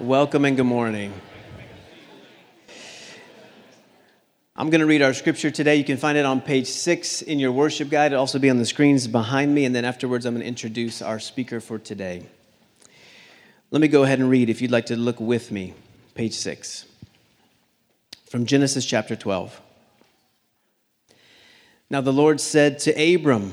Welcome and good morning. I'm going to read our scripture today. You can find it on page six in your worship guide. It'll also be on the screens behind me. And then afterwards, I'm going to introduce our speaker for today. Let me go ahead and read if you'd like to look with me. Page six from Genesis chapter 12. Now the Lord said to Abram,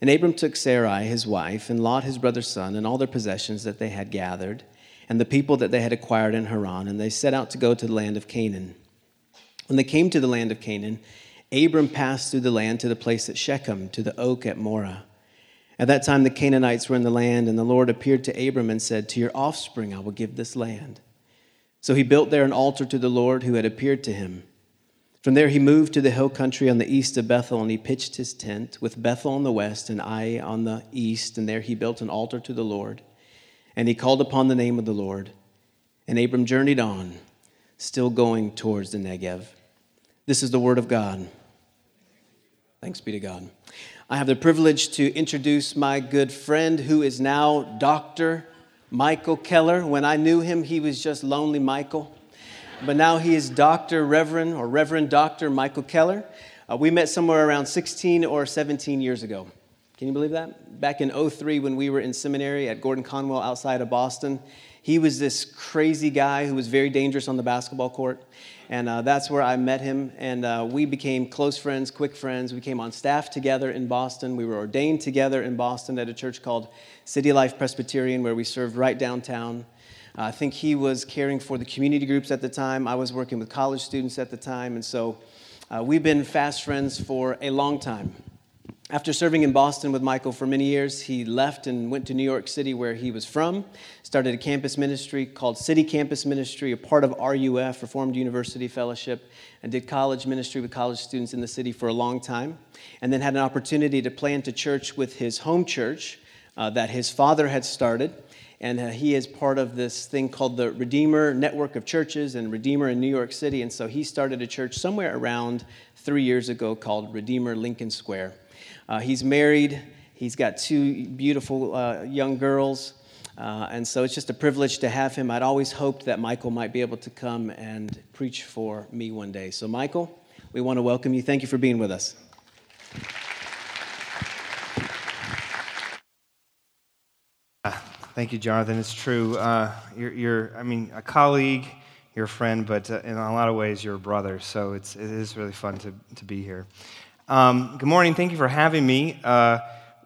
And Abram took Sarai, his wife, and Lot, his brother's son, and all their possessions that they had gathered, and the people that they had acquired in Haran, and they set out to go to the land of Canaan. When they came to the land of Canaan, Abram passed through the land to the place at Shechem, to the oak at Moreh. At that time, the Canaanites were in the land, and the Lord appeared to Abram and said, To your offspring I will give this land. So he built there an altar to the Lord who had appeared to him. From there, he moved to the hill country on the east of Bethel, and he pitched his tent with Bethel on the west and Ai on the east. And there he built an altar to the Lord. And he called upon the name of the Lord. And Abram journeyed on, still going towards the Negev. This is the word of God. Thanks be to God. I have the privilege to introduce my good friend who is now Dr. Michael Keller. When I knew him, he was just Lonely Michael but now he is Dr. Reverend or Reverend Dr. Michael Keller. Uh, we met somewhere around 16 or 17 years ago. Can you believe that? Back in 03 when we were in seminary at Gordon Conwell outside of Boston, he was this crazy guy who was very dangerous on the basketball court. And uh, that's where I met him. And uh, we became close friends, quick friends. We came on staff together in Boston. We were ordained together in Boston at a church called City Life Presbyterian, where we served right downtown. Uh, I think he was caring for the community groups at the time. I was working with college students at the time. And so uh, we've been fast friends for a long time. After serving in Boston with Michael for many years, he left and went to New York City, where he was from. Started a campus ministry called City Campus Ministry, a part of RUF, Reformed University Fellowship, and did college ministry with college students in the city for a long time. And then had an opportunity to plant a church with his home church uh, that his father had started and uh, he is part of this thing called the Redeemer Network of Churches and Redeemer in New York City. And so he started a church somewhere around three years ago called Redeemer Lincoln Square. Uh, he's married, he's got two beautiful uh, young girls. Uh, and so it's just a privilege to have him. I'd always hoped that Michael might be able to come and preach for me one day. So, Michael, we want to welcome you. Thank you for being with us. Thank you, Jonathan. It's true. Uh, you're, you're, I mean, a colleague, you're a friend, but uh, in a lot of ways, you're a brother. So it's, it is really fun to, to be here. Um, good morning. Thank you for having me. Uh,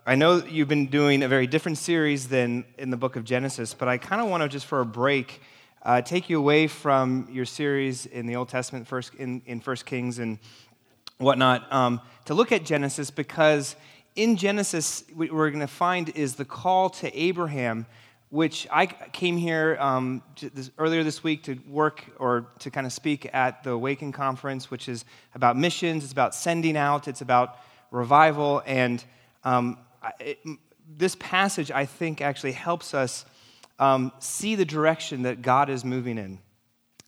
I know you've been doing a very different series than in the book of Genesis, but I kind of want to, just for a break, uh, take you away from your series in the Old Testament, first in, in First Kings and whatnot, um, to look at Genesis because in Genesis, what we're going to find is the call to Abraham, which I came here um, this, earlier this week to work or to kind of speak at the Awaken conference, which is about missions, it's about sending out, it's about revival. And um, it, this passage, I think, actually helps us um, see the direction that God is moving in.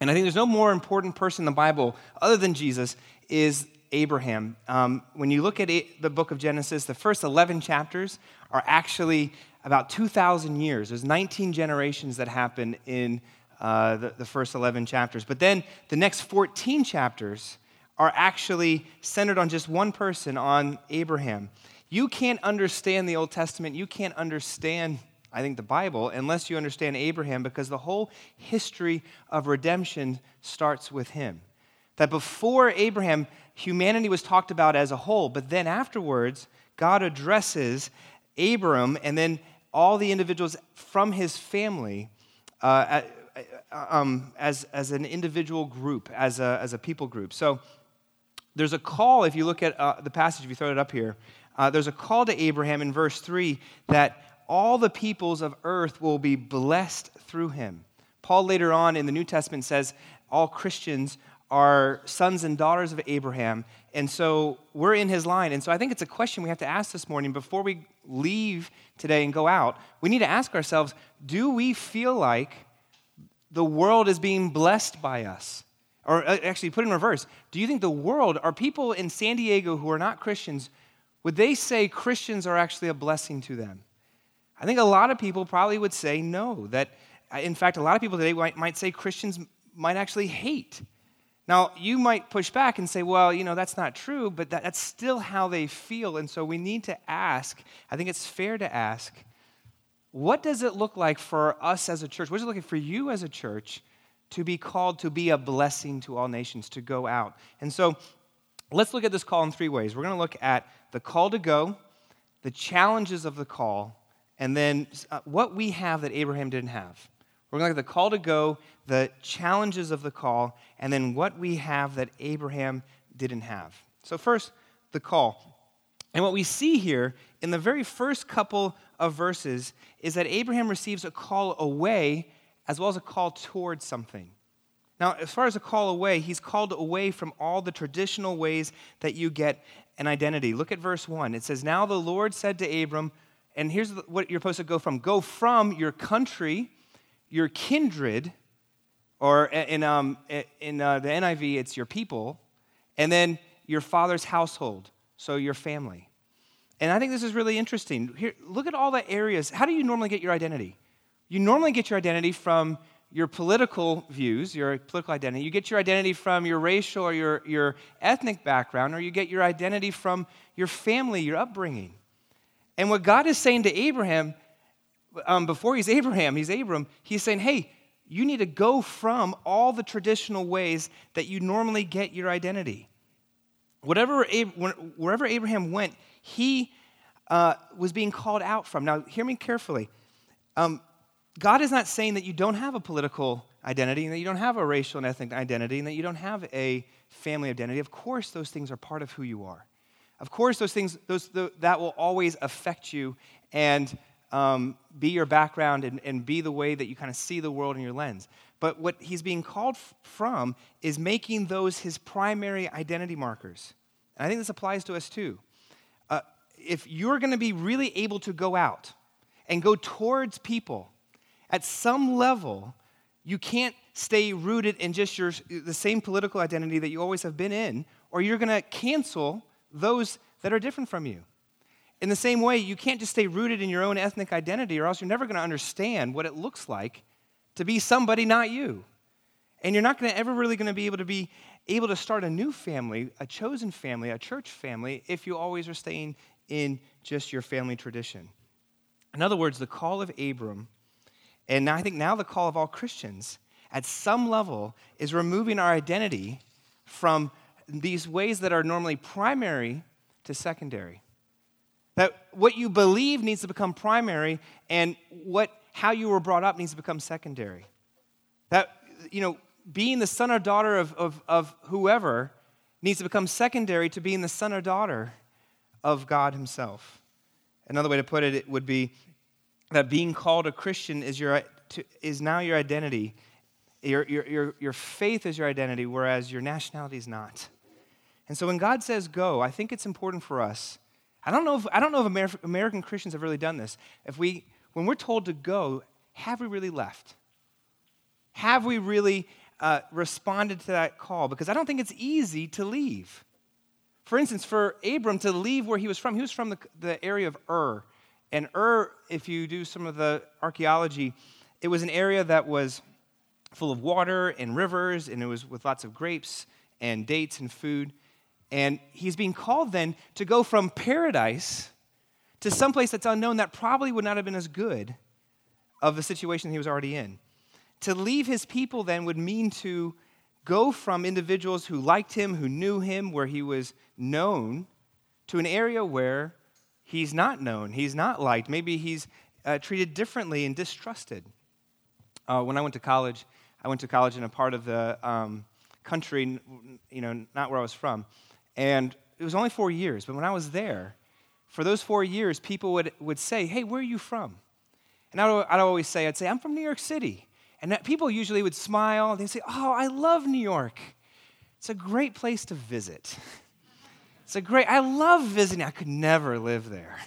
And I think there's no more important person in the Bible other than Jesus is Abraham. Um, when you look at the book of Genesis, the first 11 chapters are actually about 2,000 years. There's 19 generations that happen in uh, the, the first 11 chapters. But then the next 14 chapters are actually centered on just one person, on Abraham. You can't understand the Old Testament, you can't understand I think, the Bible unless you understand Abraham because the whole history of redemption starts with him. That before Abraham, humanity was talked about as a whole, but then afterwards, God addresses Abram and then all the individuals from his family uh, um, as, as an individual group, as a, as a people group. So there's a call, if you look at uh, the passage, if you throw it up here, uh, there's a call to Abraham in verse 3 that all the peoples of earth will be blessed through him. Paul later on in the New Testament says all Christians are sons and daughters of Abraham. And so we're in his line. And so I think it's a question we have to ask this morning before we leave today and go out. We need to ask ourselves do we feel like the world is being blessed by us? Or uh, actually, put in reverse, do you think the world, are people in San Diego who are not Christians, would they say Christians are actually a blessing to them? I think a lot of people probably would say no. That, uh, in fact, a lot of people today might, might say Christians might actually hate. Now, you might push back and say, well, you know, that's not true, but that, that's still how they feel. And so we need to ask, I think it's fair to ask, what does it look like for us as a church? What does it look like for you as a church to be called to be a blessing to all nations, to go out? And so let's look at this call in three ways. We're going to look at the call to go, the challenges of the call, and then uh, what we have that Abraham didn't have. We're going to look at the call to go, the challenges of the call, and then what we have that Abraham didn't have. So, first, the call. And what we see here in the very first couple of verses is that Abraham receives a call away as well as a call towards something. Now, as far as a call away, he's called away from all the traditional ways that you get an identity. Look at verse 1. It says, Now the Lord said to Abram, and here's what you're supposed to go from go from your country, your kindred, or in, um, in uh, the NIV, it's your people, and then your father's household, so your family. And I think this is really interesting. Here, look at all the areas. How do you normally get your identity? You normally get your identity from your political views, your political identity. You get your identity from your racial or your, your ethnic background, or you get your identity from your family, your upbringing. And what God is saying to Abraham, um, before he's Abraham, he's Abram, he's saying, hey, you need to go from all the traditional ways that you normally get your identity. Whatever, wherever Abraham went, he uh, was being called out from. Now, hear me carefully. Um, God is not saying that you don't have a political identity and that you don't have a racial and ethnic identity and that you don't have a family identity. Of course, those things are part of who you are. Of course, those things, those, the, that will always affect you and um, be your background and, and be the way that you kind of see the world in your lens. But what he's being called f- from is making those his primary identity markers. And I think this applies to us too. Uh, if you're going to be really able to go out and go towards people, at some level, you can't stay rooted in just your, the same political identity that you always have been in, or you're going to cancel those that are different from you. In the same way, you can't just stay rooted in your own ethnic identity, or else you're never going to understand what it looks like to be somebody not you. And you're not going to ever really going to be able to be able to start a new family, a chosen family, a church family, if you always are staying in just your family tradition. In other words, the call of Abram, and I think now the call of all Christians, at some level, is removing our identity from these ways that are normally primary to secondary. That what you believe needs to become primary, and what, how you were brought up needs to become secondary. That, you know, being the son or daughter of, of, of whoever needs to become secondary to being the son or daughter of God Himself. Another way to put it, it would be that being called a Christian is, your, is now your identity. Your, your, your, your faith is your identity, whereas your nationality is not. And so when God says go, I think it's important for us. I don't know if, I don't know if Amer- American Christians have really done this. If we, when we're told to go, have we really left? Have we really uh, responded to that call? Because I don't think it's easy to leave. For instance, for Abram to leave where he was from, he was from the, the area of Ur. And Ur, if you do some of the archaeology, it was an area that was full of water and rivers, and it was with lots of grapes and dates and food. And he's being called then to go from paradise to someplace that's unknown that probably would not have been as good of the situation he was already in. To leave his people then would mean to go from individuals who liked him, who knew him, where he was known, to an area where he's not known, he's not liked. Maybe he's uh, treated differently and distrusted. Uh, when I went to college, I went to college in a part of the um, country, you know, not where I was from. And it was only four years, but when I was there, for those four years, people would, would say, Hey, where are you from? And I would, I'd always say, I'd say, I'm from New York City. And people usually would smile. They'd say, Oh, I love New York. it's a great place to visit. It's a great, I love visiting. I could never live there.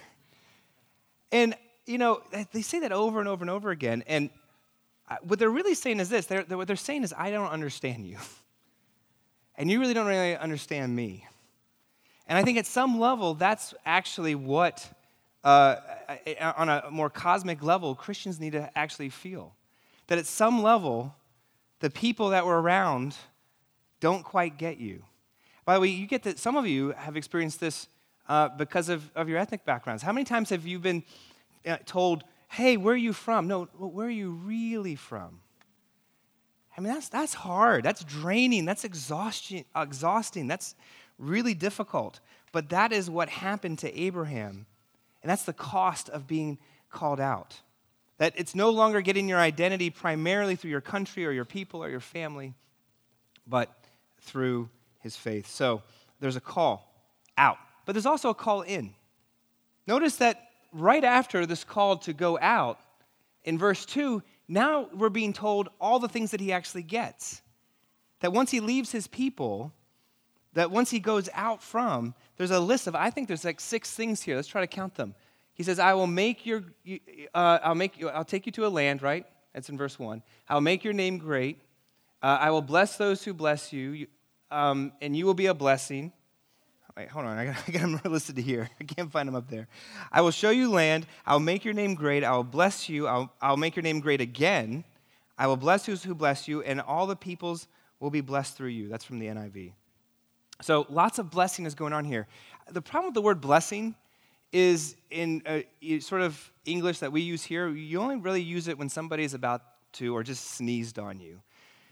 And, you know, they say that over and over and over again. And what they're really saying is this they're, what they're saying is, I don't understand you. And you really don't really understand me. And I think at some level, that's actually what, uh, on a more cosmic level, Christians need to actually feel. That at some level, the people that were around don't quite get you. By the way, you get that some of you have experienced this uh, because of, of your ethnic backgrounds. How many times have you been uh, told, hey, where are you from? No, where are you really from? I mean, that's, that's hard. That's draining. That's exhausting, exhausting. That's really difficult. But that is what happened to Abraham. And that's the cost of being called out. That it's no longer getting your identity primarily through your country or your people or your family, but through his faith. So there's a call out, but there's also a call in. Notice that right after this call to go out, in verse 2, now we're being told all the things that he actually gets. That once he leaves his people, that once he goes out from, there's a list of, I think there's like six things here. Let's try to count them. He says, I will make your, uh, I'll make you, I'll take you to a land, right? That's in verse one. I'll make your name great. Uh, I will bless those who bless you, um, and you will be a blessing. Wait, hold on. I got, I got them listed here. I can't find them up there. I will show you land. I'll make your name great. I will bless you. I'll, I'll make your name great again. I will bless those who bless you, and all the peoples will be blessed through you. That's from the NIV. So lots of blessing is going on here. The problem with the word blessing is in uh, a, sort of English that we use here, you only really use it when somebody is about to or just sneezed on you.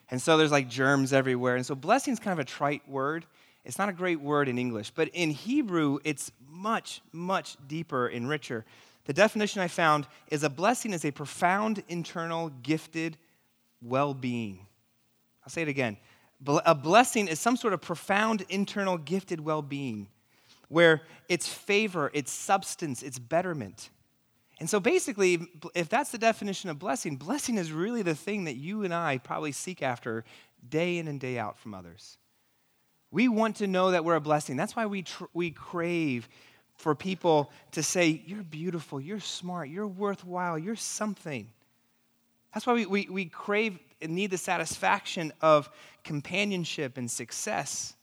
And so there's like germs everywhere. And so blessing is kind of a trite word. It's not a great word in English, but in Hebrew, it's much, much deeper and richer. The definition I found is a blessing is a profound, internal, gifted well being. I'll say it again. A blessing is some sort of profound, internal, gifted well being where it's favor, it's substance, it's betterment. And so basically, if that's the definition of blessing, blessing is really the thing that you and I probably seek after day in and day out from others. We want to know that we're a blessing. That's why we, tr- we crave for people to say, You're beautiful, you're smart, you're worthwhile, you're something. That's why we, we, we crave need the satisfaction of companionship and success.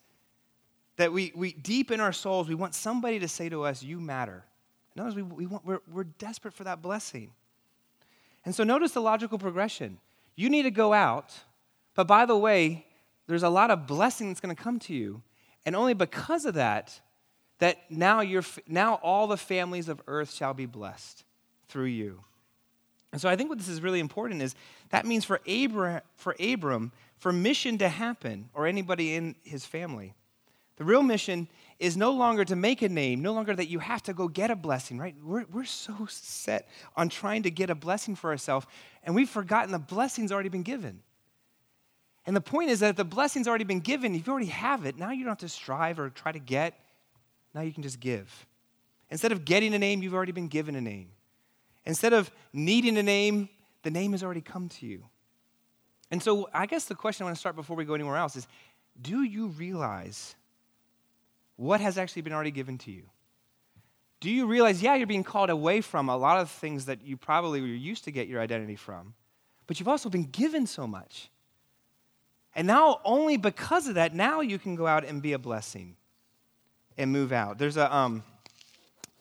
That we, we deep in our souls, we want somebody to say to us, You matter. In Notice we, we want, we're, we're desperate for that blessing. And so notice the logical progression. You need to go out, but by the way, there's a lot of blessing that's going to come to you. And only because of that, that now, you're, now all the families of earth shall be blessed through you. And so I think what this is really important is that means for Abram, for Abram, for mission to happen, or anybody in his family, the real mission is no longer to make a name, no longer that you have to go get a blessing, right? We're, we're so set on trying to get a blessing for ourselves, and we've forgotten the blessing's already been given. And the point is that the blessing's already been given, if you already have it, now you don't have to strive or try to get. Now you can just give. Instead of getting a name, you've already been given a name. Instead of needing a name, the name has already come to you. And so I guess the question I want to start before we go anywhere else is do you realize what has actually been already given to you? Do you realize, yeah, you're being called away from a lot of things that you probably were used to get your identity from, but you've also been given so much. And now, only because of that, now you can go out and be a blessing and move out. There's a um,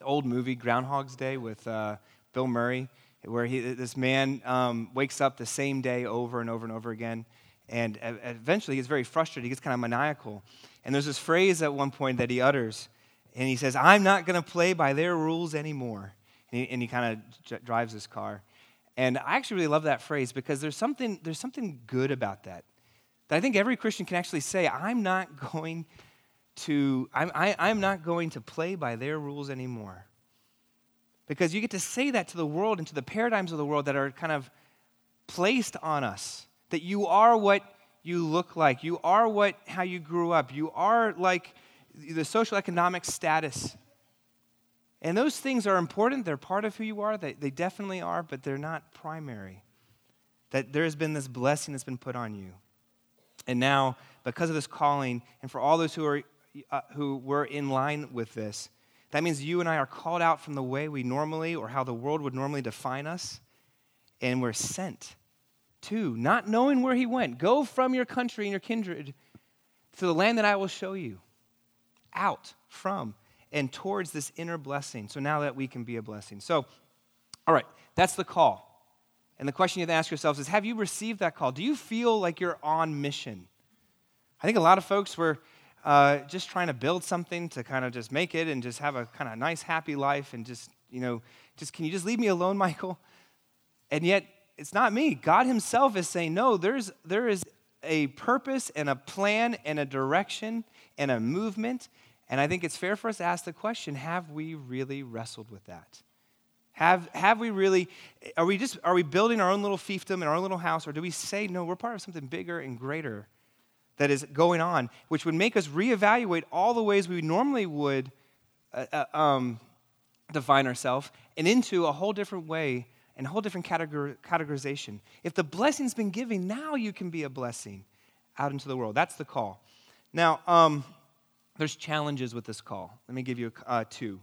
old movie, Groundhog's Day, with uh, Bill Murray, where he, this man um, wakes up the same day over and over and over again. And eventually, he gets very frustrated. He gets kind of maniacal. And there's this phrase at one point that he utters, and he says, I'm not going to play by their rules anymore. And he, he kind of j- drives his car. And I actually really love that phrase because there's something, there's something good about that. That I think every Christian can actually say, I'm not going to, I'm, I, I'm not going to play by their rules anymore. Because you get to say that to the world and to the paradigms of the world that are kind of placed on us. That you are what you look like. You are what how you grew up. You are like the social economic status. And those things are important. They're part of who you are. They, they definitely are, but they're not primary. That there has been this blessing that's been put on you. And now, because of this calling, and for all those who, are, uh, who were in line with this, that means you and I are called out from the way we normally or how the world would normally define us, and we're sent to, not knowing where he went. Go from your country and your kindred to the land that I will show you, out from and towards this inner blessing. So now that we can be a blessing. So, all right, that's the call. And the question you have to ask yourselves is Have you received that call? Do you feel like you're on mission? I think a lot of folks were uh, just trying to build something to kind of just make it and just have a kind of nice, happy life and just, you know, just can you just leave me alone, Michael? And yet, it's not me. God Himself is saying, no, there's, there is a purpose and a plan and a direction and a movement. And I think it's fair for us to ask the question have we really wrestled with that? Have, have we really, are we just, are we building our own little fiefdom in our own little house, or do we say, no, we're part of something bigger and greater that is going on, which would make us reevaluate all the ways we normally would uh, uh, um, define ourselves and into a whole different way and a whole different categor- categorization. If the blessing's been given, now you can be a blessing out into the world. That's the call. Now, um, there's challenges with this call. Let me give you uh, two.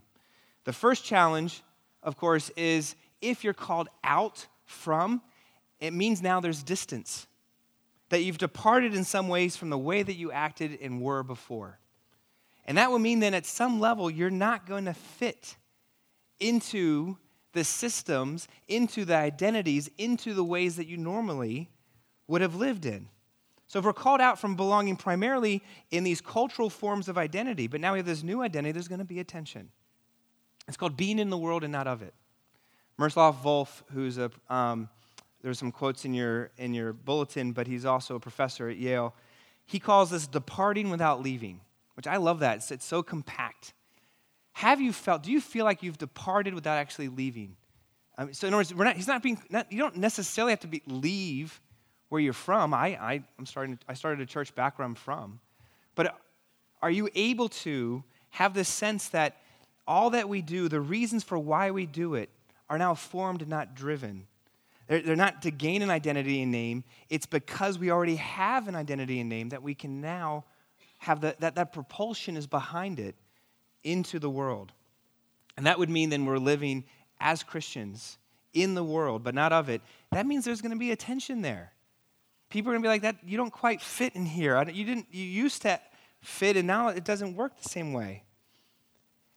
The first challenge of course, is if you're called out from, it means now there's distance. That you've departed in some ways from the way that you acted and were before. And that would mean then at some level you're not going to fit into the systems, into the identities, into the ways that you normally would have lived in. So if we're called out from belonging primarily in these cultural forms of identity, but now we have this new identity, there's going to be a tension. It's called Being in the World and Not of It. Miroslav Volf, who's a, um, there's some quotes in your, in your bulletin, but he's also a professor at Yale. He calls this departing without leaving, which I love that. It's, it's so compact. Have you felt, do you feel like you've departed without actually leaving? Um, so in other words, we're not, he's not being, not, you don't necessarily have to be, leave where you're from. I, I, I'm starting, I started a church back where I'm from. But are you able to have this sense that all that we do, the reasons for why we do it, are now formed and not driven. They're, they're not to gain an identity and name. It's because we already have an identity and name that we can now have the, that, that propulsion is behind it into the world. And that would mean then we're living as Christians in the world, but not of it. That means there's going to be a tension there. People are going to be like, that, you don't quite fit in here. You, didn't, you used to fit, and now it doesn't work the same way.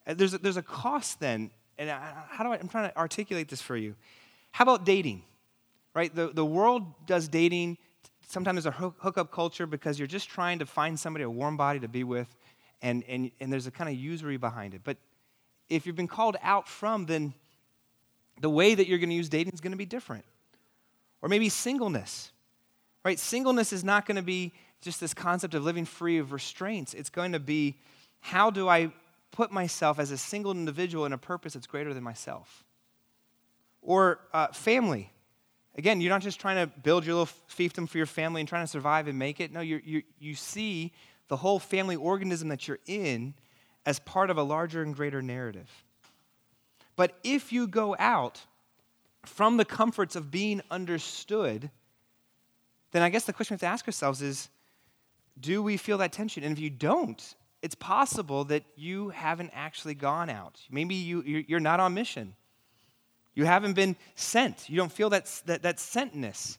Uh, there's a, there's a cost then. And how do I, I'm trying to articulate this for you. How about dating? Right? The, the world does dating. Sometimes there's a hook, hookup culture because you're just trying to find somebody, a warm body to be with, and, and, and there's a kind of usury behind it. But if you've been called out from, then the way that you're going to use dating is going to be different. Or maybe singleness, right? Singleness is not going to be just this concept of living free of restraints. It's going to be how do I put myself as a single individual in a purpose that's greater than myself. Or uh, family. Again, you're not just trying to build your little fiefdom for your family and trying to survive and make it. No, you you you see the whole family organism that you're in as part of a larger and greater narrative. But if you go out from the comforts of being understood, then I guess the question we have to ask ourselves is do we feel that tension? And if you don't, it's possible that you haven't actually gone out. Maybe you, you're not on mission. You haven't been sent. You don't feel that, that, that sentness.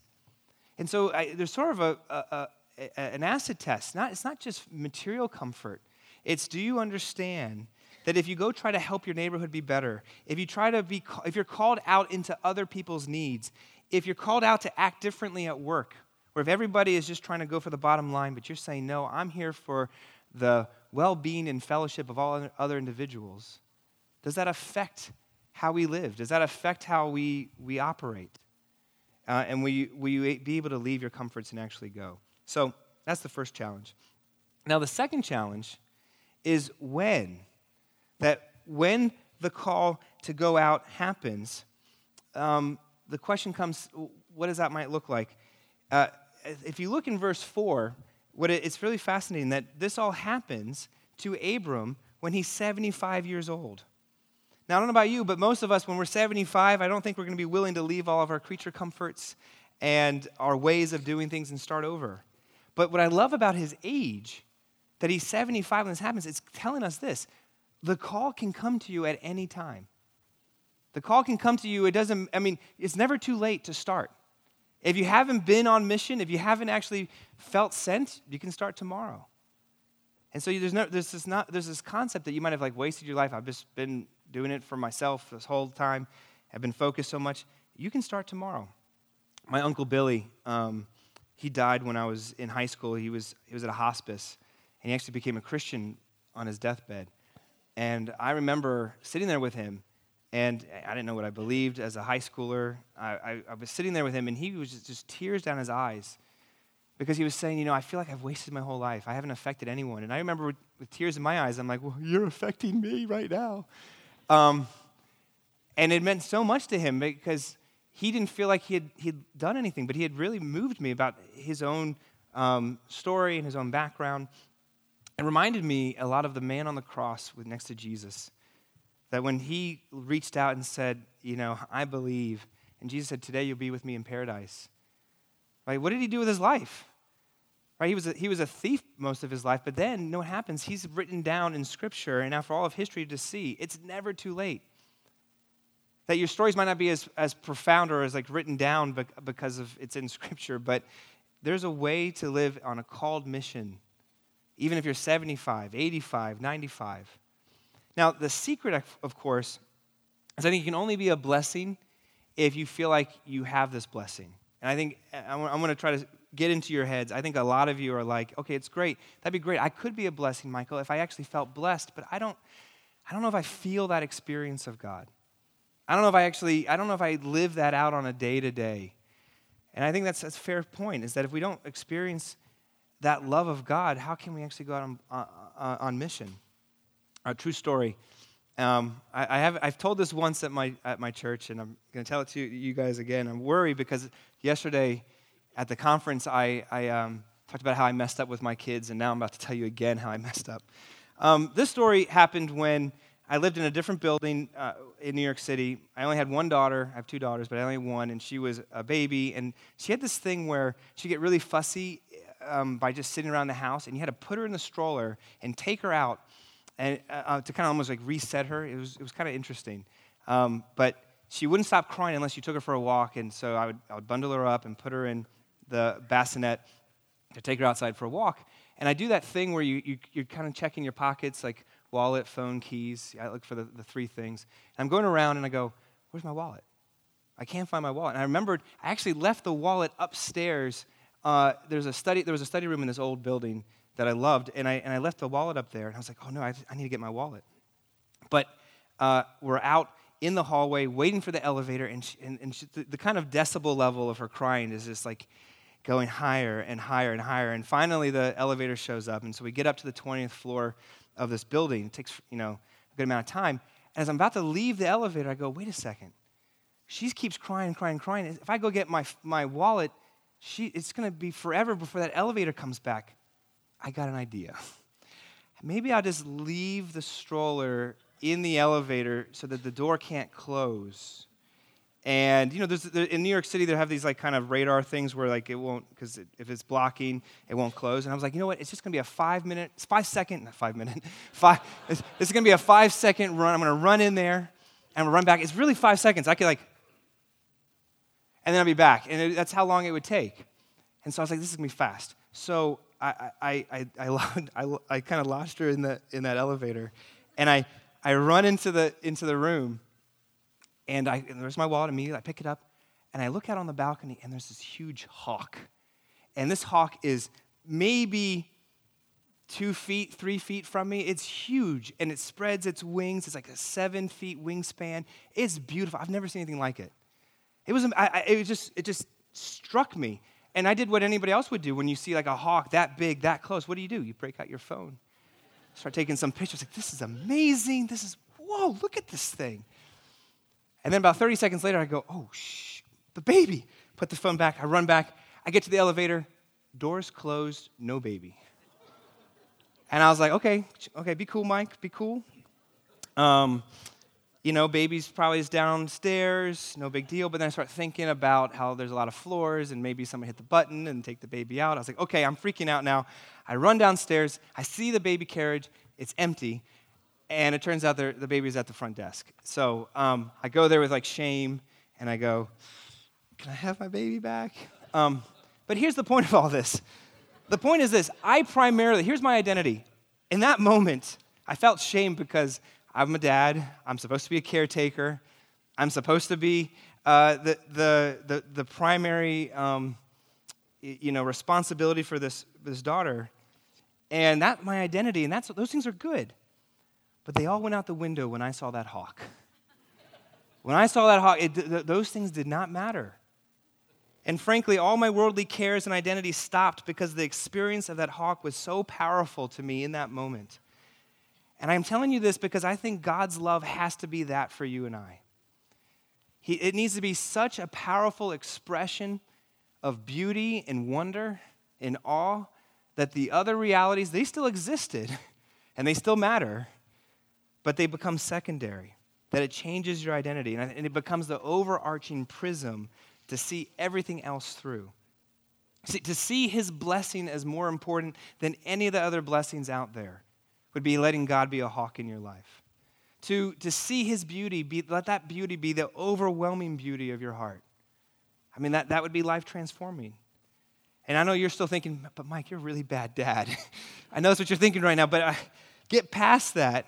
And so I, there's sort of a, a, a, an acid test. Not, it's not just material comfort. It's do you understand that if you go try to help your neighborhood be better, if you try to be, if you're called out into other people's needs, if you're called out to act differently at work, or if everybody is just trying to go for the bottom line, but you're saying, no, I'm here for the well being and fellowship of all other individuals, does that affect how we live? Does that affect how we, we operate? Uh, and will you, will you be able to leave your comforts and actually go? So that's the first challenge. Now, the second challenge is when. That when the call to go out happens, um, the question comes what does that might look like? Uh, if you look in verse 4, what it, it's really fascinating that this all happens to Abram when he's 75 years old. Now, I don't know about you, but most of us, when we're 75, I don't think we're going to be willing to leave all of our creature comforts and our ways of doing things and start over. But what I love about his age, that he's 75 when this happens, it's telling us this the call can come to you at any time. The call can come to you. It doesn't, I mean, it's never too late to start. If you haven't been on mission, if you haven't actually felt sent, you can start tomorrow. And so there's, no, there's, this not, there's this concept that you might have like wasted your life. I've just been doing it for myself this whole time. I've been focused so much. You can start tomorrow. My uncle Billy, um, he died when I was in high school. He was, he was at a hospice, and he actually became a Christian on his deathbed. And I remember sitting there with him, and I didn't know what I believed as a high schooler. I, I, I was sitting there with him, and he was just, just tears down his eyes because he was saying, You know, I feel like I've wasted my whole life. I haven't affected anyone. And I remember with, with tears in my eyes, I'm like, Well, you're affecting me right now. Um, and it meant so much to him because he didn't feel like he had, he had done anything, but he had really moved me about his own um, story and his own background. and reminded me a lot of the man on the cross with, next to Jesus. That when he reached out and said, You know, I believe, and Jesus said, Today you'll be with me in paradise. Like, What did he do with his life? Right? He was, a, he was a thief most of his life, but then, you know what happens? He's written down in Scripture, and after all of history to see, it's never too late. That your stories might not be as, as profound or as like written down because of it's in Scripture, but there's a way to live on a called mission, even if you're 75, 85, 95. Now, the secret, of course, is I think you can only be a blessing if you feel like you have this blessing. And I think I'm going to try to get into your heads. I think a lot of you are like, okay, it's great. That'd be great. I could be a blessing, Michael, if I actually felt blessed, but I don't, I don't know if I feel that experience of God. I don't know if I actually, I don't know if I live that out on a day to day. And I think that's, that's a fair point, is that if we don't experience that love of God, how can we actually go out on, uh, on mission? A true story. Um, I, I, have, I've told this once at my, at my church, and I'm going to tell it to you guys again. I'm worried because yesterday at the conference, I, I um, talked about how I messed up with my kids, and now I'm about to tell you again how I messed up. Um, this story happened when I lived in a different building uh, in New York City. I only had one daughter. I have two daughters, but I only had one, and she was a baby. And she had this thing where she'd get really fussy um, by just sitting around the house, and you had to put her in the stroller and take her out and uh, uh to kind of almost like reset her. It was, it was kind of interesting. Um, but she wouldn't stop crying unless you took her for a walk, and so I would, I would bundle her up and put her in the bassinet to take her outside for a walk. And I do that thing where you, you, you're kind of checking your pockets, like wallet, phone, keys. I look for the, the three things. And I'm going around and I go, Where's my wallet? I can't find my wallet. And I remembered I actually left the wallet upstairs. Uh, there's a study, there was a study room in this old building that I loved, and I, and I left the wallet up there. And I was like, Oh no, I, I need to get my wallet. But uh, we're out in the hallway waiting for the elevator, and, she, and, and she, the, the kind of decibel level of her crying is just like, going higher and higher and higher. And finally, the elevator shows up. And so we get up to the 20th floor of this building. It takes, you know, a good amount of time. And as I'm about to leave the elevator, I go, wait a second. She keeps crying, crying, crying. If I go get my, my wallet, she, it's going to be forever before that elevator comes back. I got an idea. Maybe I'll just leave the stroller in the elevator so that the door can't close and you know, there's, there, in New York City, they have these like kind of radar things where like it won't, because it, if it's blocking, it won't close. And I was like, you know what? It's just gonna be a five minute, five second, not five minute, five. It's, gonna be a five second run. I'm gonna run in there, and run back. It's really five seconds. I could like, and then I'll be back. And it, that's how long it would take. And so I was like, this is gonna be fast. So I I I I, I, I kind of lost her in the in that elevator, and I I run into the into the room and, I, and there's my wallet immediately. I pick it up and I look out on the balcony and there's this huge hawk. And this hawk is maybe two feet, three feet from me. It's huge and it spreads its wings. It's like a seven feet wingspan. It's beautiful. I've never seen anything like it. It was, I, it was just, it just struck me. And I did what anybody else would do when you see like a hawk that big, that close. What do you do? You break out your phone, start taking some pictures. Like, this is amazing. This is, whoa, look at this thing. And then about 30 seconds later, I go, oh, shh, the baby. Put the phone back. I run back. I get to the elevator. Doors closed, no baby. And I was like, okay, okay, be cool, Mike, be cool. Um, you know, baby's probably is downstairs, no big deal. But then I start thinking about how there's a lot of floors and maybe someone hit the button and take the baby out. I was like, okay, I'm freaking out now. I run downstairs, I see the baby carriage, it's empty, and it turns out the baby's at the front desk. So um, I go there with like shame and I go, can I have my baby back? Um, but here's the point of all this. The point is this I primarily, here's my identity. In that moment, I felt shame because I'm a dad. I'm supposed to be a caretaker. I'm supposed to be uh, the, the, the, the, primary um, you know, responsibility for this, this daughter. And that's my identity, and that's, those things are good. But they all went out the window when I saw that hawk. When I saw that hawk, it, th- those things did not matter. And frankly, all my worldly cares and identity stopped because the experience of that hawk was so powerful to me in that moment. And I'm telling you this because I think God's love has to be that for you and I. He, it needs to be such a powerful expression of beauty and wonder and awe that the other realities, they still existed and they still matter, but they become secondary. That it changes your identity and it becomes the overarching prism to see everything else through. See, to see his blessing as more important than any of the other blessings out there would be letting God be a hawk in your life. To, to see his beauty, be, let that beauty be the overwhelming beauty of your heart. I mean, that, that would be life transforming. And I know you're still thinking, but Mike, you're a really bad dad. I know that's what you're thinking right now, but uh, get past that.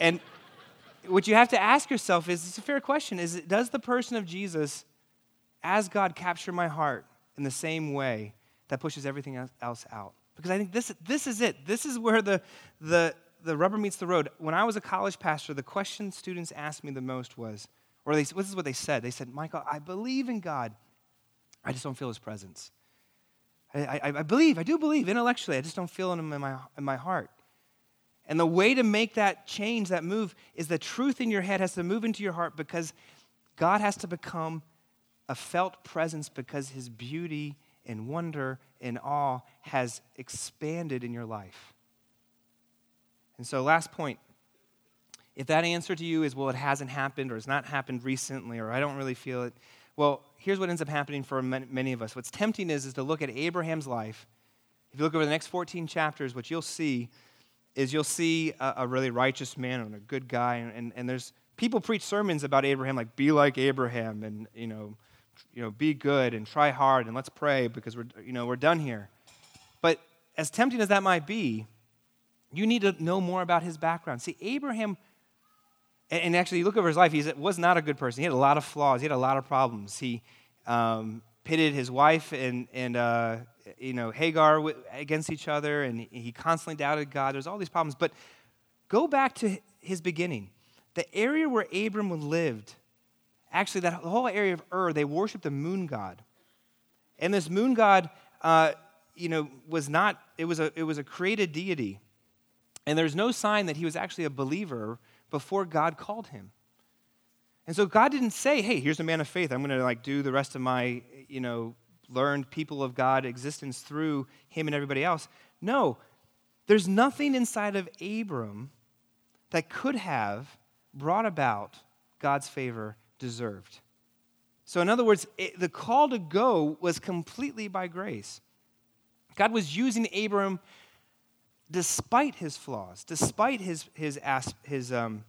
And what you have to ask yourself is it's a fair question is does the person of Jesus, as God, capture my heart in the same way that pushes everything else out? Because I think this, this is it. This is where the, the, the rubber meets the road. When I was a college pastor, the question students asked me the most was, or they, this is what they said. They said, Michael, I believe in God. I just don't feel his presence. I, I, I believe, I do believe intellectually. I just don't feel him in my, in my heart. And the way to make that change, that move, is the truth in your head has to move into your heart because God has to become a felt presence because his beauty and wonder and awe has expanded in your life. And so, last point if that answer to you is, well, it hasn't happened or it's not happened recently or I don't really feel it, well, here's what ends up happening for many of us. What's tempting is, is to look at Abraham's life. If you look over the next 14 chapters, what you'll see is you'll see a, a really righteous man and a good guy. And, and, and there's people preach sermons about Abraham, like be like Abraham and, you know, you know, be good and try hard and let's pray because we're, you know, we're done here. But as tempting as that might be, you need to know more about his background. See, Abraham, and actually, you look over his life, he was not a good person. He had a lot of flaws, he had a lot of problems. He um, pitted his wife and, and uh, you know, Hagar against each other, and he constantly doubted God. There's all these problems. But go back to his beginning. The area where Abram lived actually, that whole area of Ur, they worshiped the moon god. And this moon god, uh, you know, was not, it was, a, it was a created deity. And there's no sign that he was actually a believer before God called him. And so God didn't say, hey, here's a man of faith. I'm going to like do the rest of my, you know, learned people of God existence through him and everybody else. No, there's nothing inside of Abram that could have brought about God's favor deserved. So, in other words, it, the call to go was completely by grace. God was using Abram despite his flaws, despite his, his, his, um,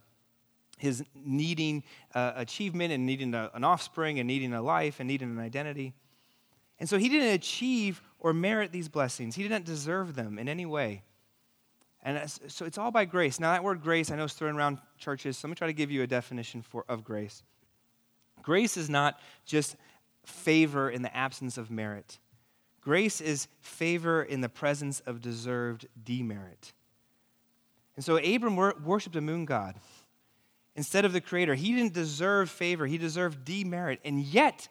his needing uh, achievement and needing a, an offspring and needing a life and needing an identity. And so he didn't achieve or merit these blessings, he didn't deserve them in any way. And so it's all by grace. Now, that word grace, I know is thrown around churches, so let me try to give you a definition for, of grace. Grace is not just favor in the absence of merit. Grace is favor in the presence of deserved demerit. And so Abram worshiped a moon god instead of the creator. He didn't deserve favor, he deserved demerit, and yet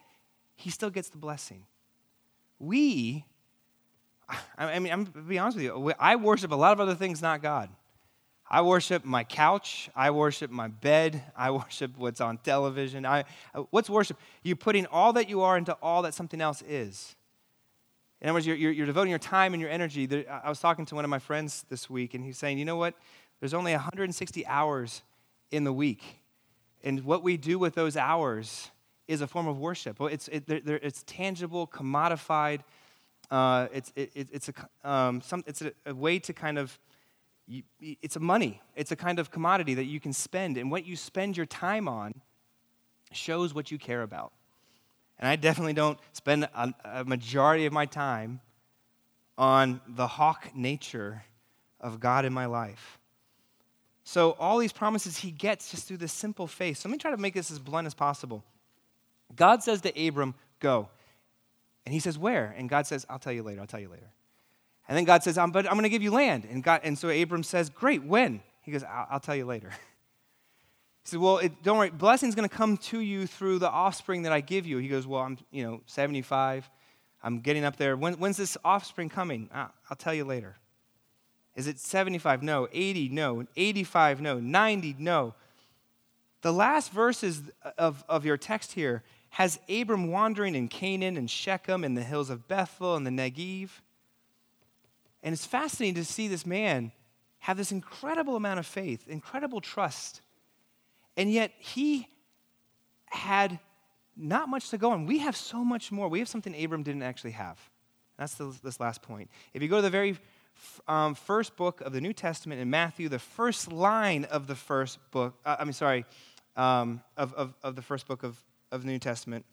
he still gets the blessing. We, I mean, I'm to be honest with you, I worship a lot of other things, not God. I worship my couch. I worship my bed. I worship what's on television. I, what's worship? You're putting all that you are into all that something else is. In other words, you're, you're, you're devoting your time and your energy. There, I was talking to one of my friends this week, and he's saying, you know what? There's only 160 hours in the week. And what we do with those hours is a form of worship. It's, it, they're, it's tangible, commodified. Uh, it's, it, it's, a, um, some, it's a, a, way to kind of, you, it's a money. It's a kind of commodity that you can spend. And what you spend your time on shows what you care about. And I definitely don't spend a, a majority of my time on the hawk nature of God in my life. So, all these promises he gets just through this simple faith. So, let me try to make this as blunt as possible. God says to Abram, Go. And he says, Where? And God says, I'll tell you later, I'll tell you later. And then God says, um, But I'm going to give you land. And, God, and so Abram says, Great, when? He goes, I'll, I'll tell you later. He said, Well, it, don't worry, blessing's going to come to you through the offspring that I give you. He goes, Well, I'm, you know, 75. I'm getting up there. When, when's this offspring coming? Ah, I'll tell you later. Is it 75? No. 80? No. 85? No. 90? No. The last verses of, of your text here has Abram wandering in Canaan and Shechem and the hills of Bethel and the Negev. And it's fascinating to see this man have this incredible amount of faith, incredible trust and yet he had not much to go on. We have so much more. We have something Abram didn't actually have. That's the, this last point. If you go to the very um, first book of the New Testament in Matthew, the first line of the first book, uh, I mean, sorry, um, of, of, of the first book of, of the New Testament,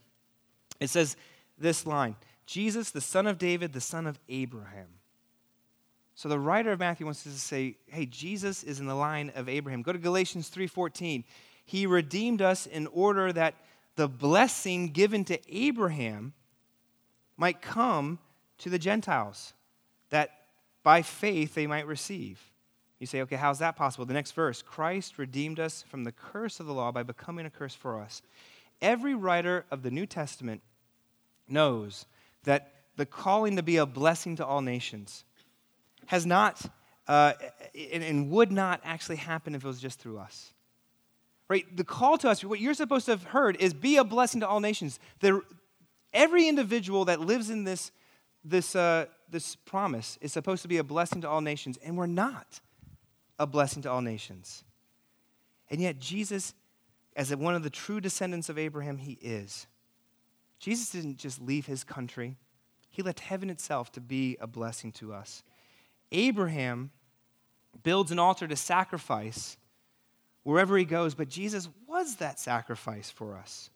it says this line Jesus, the son of David, the son of Abraham. So the writer of Matthew wants us to say, hey, Jesus is in the line of Abraham. Go to Galatians 3:14 he redeemed us in order that the blessing given to Abraham might come to the Gentiles, that by faith they might receive. You say, okay, how's that possible? The next verse Christ redeemed us from the curse of the law by becoming a curse for us. Every writer of the New Testament knows that the calling to be a blessing to all nations has not uh, and, and would not actually happen if it was just through us. Right? The call to us, what you're supposed to have heard is be a blessing to all nations. Every individual that lives in this, this, uh, this promise is supposed to be a blessing to all nations, and we're not a blessing to all nations. And yet, Jesus, as one of the true descendants of Abraham, he is. Jesus didn't just leave his country, he left heaven itself to be a blessing to us. Abraham builds an altar to sacrifice wherever he goes. But Jesus was that sacrifice for us.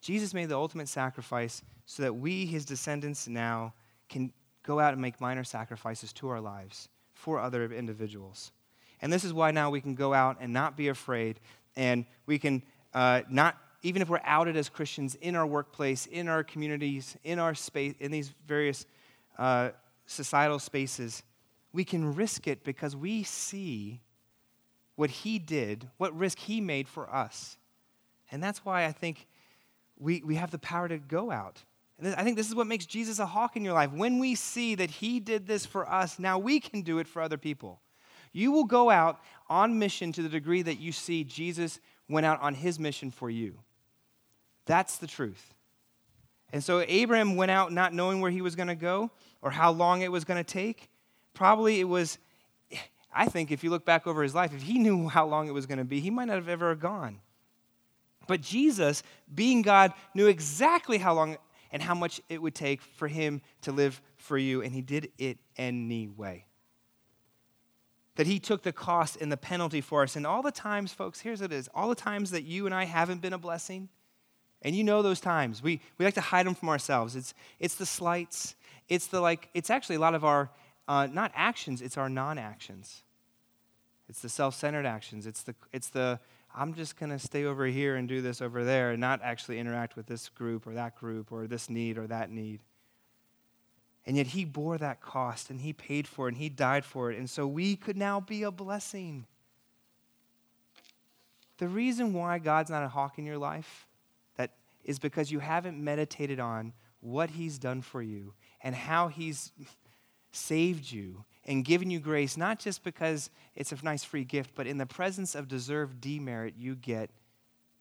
Jesus made the ultimate sacrifice so that we, his descendants, now can go out and make minor sacrifices to our lives for other individuals. And this is why now we can go out and not be afraid, and we can uh, not, even if we're outed as Christians in our workplace, in our communities, in our space, in these various uh, societal spaces, we can risk it because we see what he did, what risk he made for us. And that's why I think we, we have the power to go out. And I think this is what makes Jesus a hawk in your life. When we see that he did this for us, now we can do it for other people. You will go out on mission to the degree that you see Jesus went out on his mission for you. That's the truth. And so Abraham went out not knowing where he was going to go or how long it was going to take. Probably it was I think if you look back over his life, if he knew how long it was going to be, he might not have ever gone. But Jesus, being God, knew exactly how long and how much it would take for him to live for you, and he did it anyway. That he took the cost and the penalty for us. And all the times, folks, here's what it is all the times that you and I haven't been a blessing, and you know those times, we, we like to hide them from ourselves. It's, it's the slights, it's the like, it's actually a lot of our uh, not actions, it's our non actions. It's the self centered actions. It's the, it's the I'm just going to stay over here and do this over there and not actually interact with this group or that group or this need or that need. And yet he bore that cost and he paid for it and he died for it. And so we could now be a blessing. The reason why God's not a hawk in your life that is because you haven't meditated on what he's done for you and how he's saved you and given you grace, not just because it's a nice free gift, but in the presence of deserved demerit, you get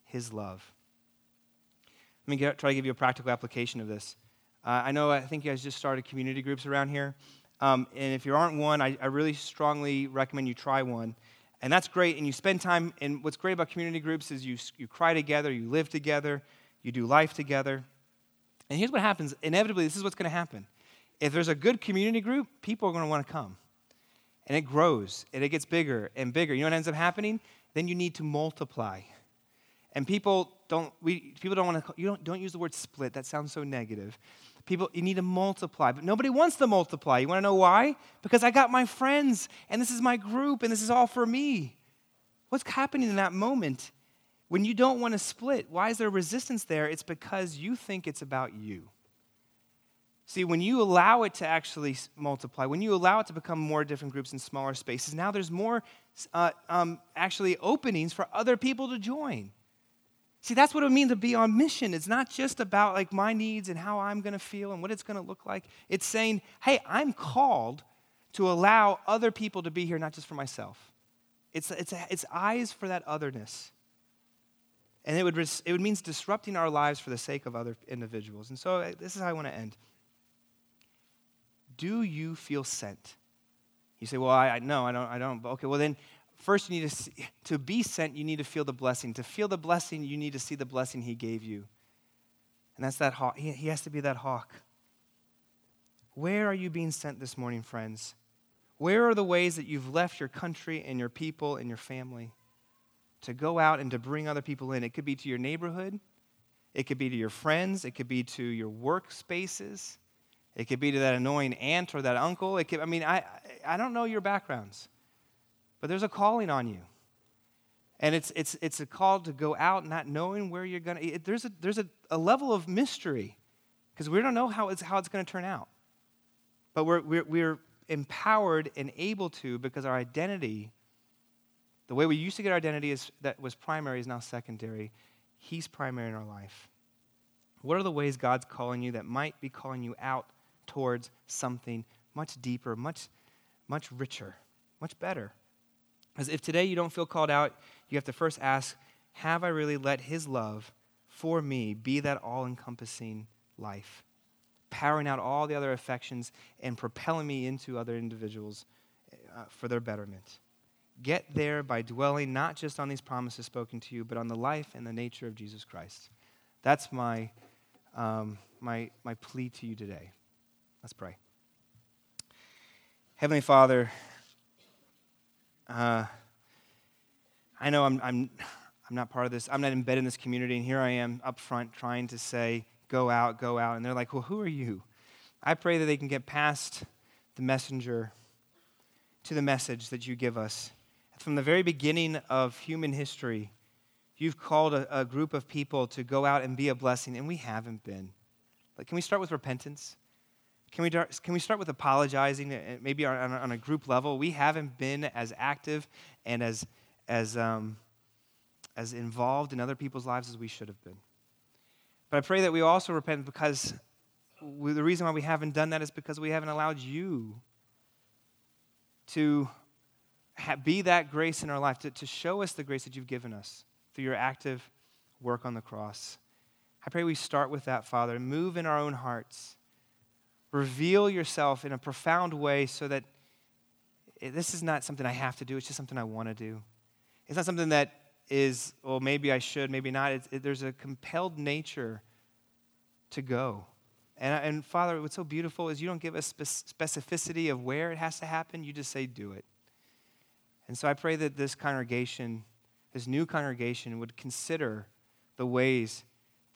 his love. Let me get, try to give you a practical application of this. Uh, I know, I think you guys just started community groups around here. Um, and if you aren't one, I, I, really strongly recommend you try one. And that's great. And you spend time, and what's great about community groups is you, you cry together, you live together, you do life together. And here's what happens inevitably, this is what's going to happen. If there's a good community group, people are going to want to come. And it grows, and it gets bigger and bigger. You know what ends up happening? Then you need to multiply. And people don't, we, people don't want to, you don't, don't use the word split. That sounds so negative. People, you need to multiply, but nobody wants to multiply. You want to know why? Because I got my friends, and this is my group, and this is all for me. What's happening in that moment? When you don't want to split, why is there resistance there? It's because you think it's about you. See, when you allow it to actually multiply, when you allow it to become more different groups in smaller spaces, now there's more uh, um, actually openings for other people to join. See, that's what it means to be on mission. It's not just about like my needs and how I'm going to feel and what it's going to look like. It's saying, hey, I'm called to allow other people to be here, not just for myself. It's, it's, it's eyes for that otherness. And it would, it would mean disrupting our lives for the sake of other individuals. And so uh, this is how I want to end. Do you feel sent? You say, well, I, I no, I don't, I don't. But Okay, well then first you need to see, to be sent you need to feel the blessing. To feel the blessing you need to see the blessing he gave you. And that's that hawk. He, he has to be that hawk. Where are you being sent this morning friends? Where are the ways that you've left your country and your people and your family to go out and to bring other people in? It could be to your neighborhood. It could be to your friends. It could be to your workspaces. It could be to that annoying aunt or that uncle. It could, i mean I, I don't know your backgrounds but there's a calling on you. And it's, it's, it's a call to go out not knowing where you're going to. There's, a, there's a, a level of mystery because we don't know how it's, how it's going to turn out. But we're, we're, we're empowered and able to because our identity, the way we used to get our identity is, that was primary is now secondary. He's primary in our life. What are the ways God's calling you that might be calling you out towards something much deeper, much, much richer, much better? Because if today you don't feel called out, you have to first ask, have I really let His love for me be that all encompassing life? Powering out all the other affections and propelling me into other individuals uh, for their betterment. Get there by dwelling not just on these promises spoken to you, but on the life and the nature of Jesus Christ. That's my, um, my, my plea to you today. Let's pray. Heavenly Father, uh, I know I'm, I'm, I'm not part of this. I'm not embedded in this community, and here I am up front trying to say, go out, go out. And they're like, well, who are you? I pray that they can get past the messenger to the message that you give us. From the very beginning of human history, you've called a, a group of people to go out and be a blessing, and we haven't been. But can we start with repentance? Can we, can we start with apologizing, uh, maybe on, on a group level? We haven't been as active and as, as, um, as involved in other people's lives as we should have been. But I pray that we also repent because we, the reason why we haven't done that is because we haven't allowed you to ha- be that grace in our life, to, to show us the grace that you've given us through your active work on the cross. I pray we start with that, Father, and move in our own hearts reveal yourself in a profound way so that this is not something I have to do, it's just something I want to do. It's not something that is, well, maybe I should, maybe not. It, there's a compelled nature to go. And, and Father, what's so beautiful is you don't give us specificity of where it has to happen, you just say, do it. And so I pray that this congregation, this new congregation, would consider the ways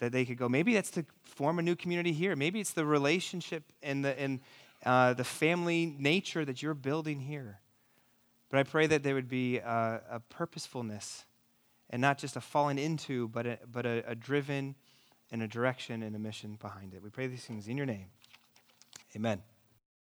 that they could go. Maybe that's to form a new community here. Maybe it's the relationship and the, and, uh, the family nature that you're building here. But I pray that there would be a, a purposefulness and not just a falling into, but a, but a, a driven and a direction and a mission behind it. We pray these things in your name. Amen.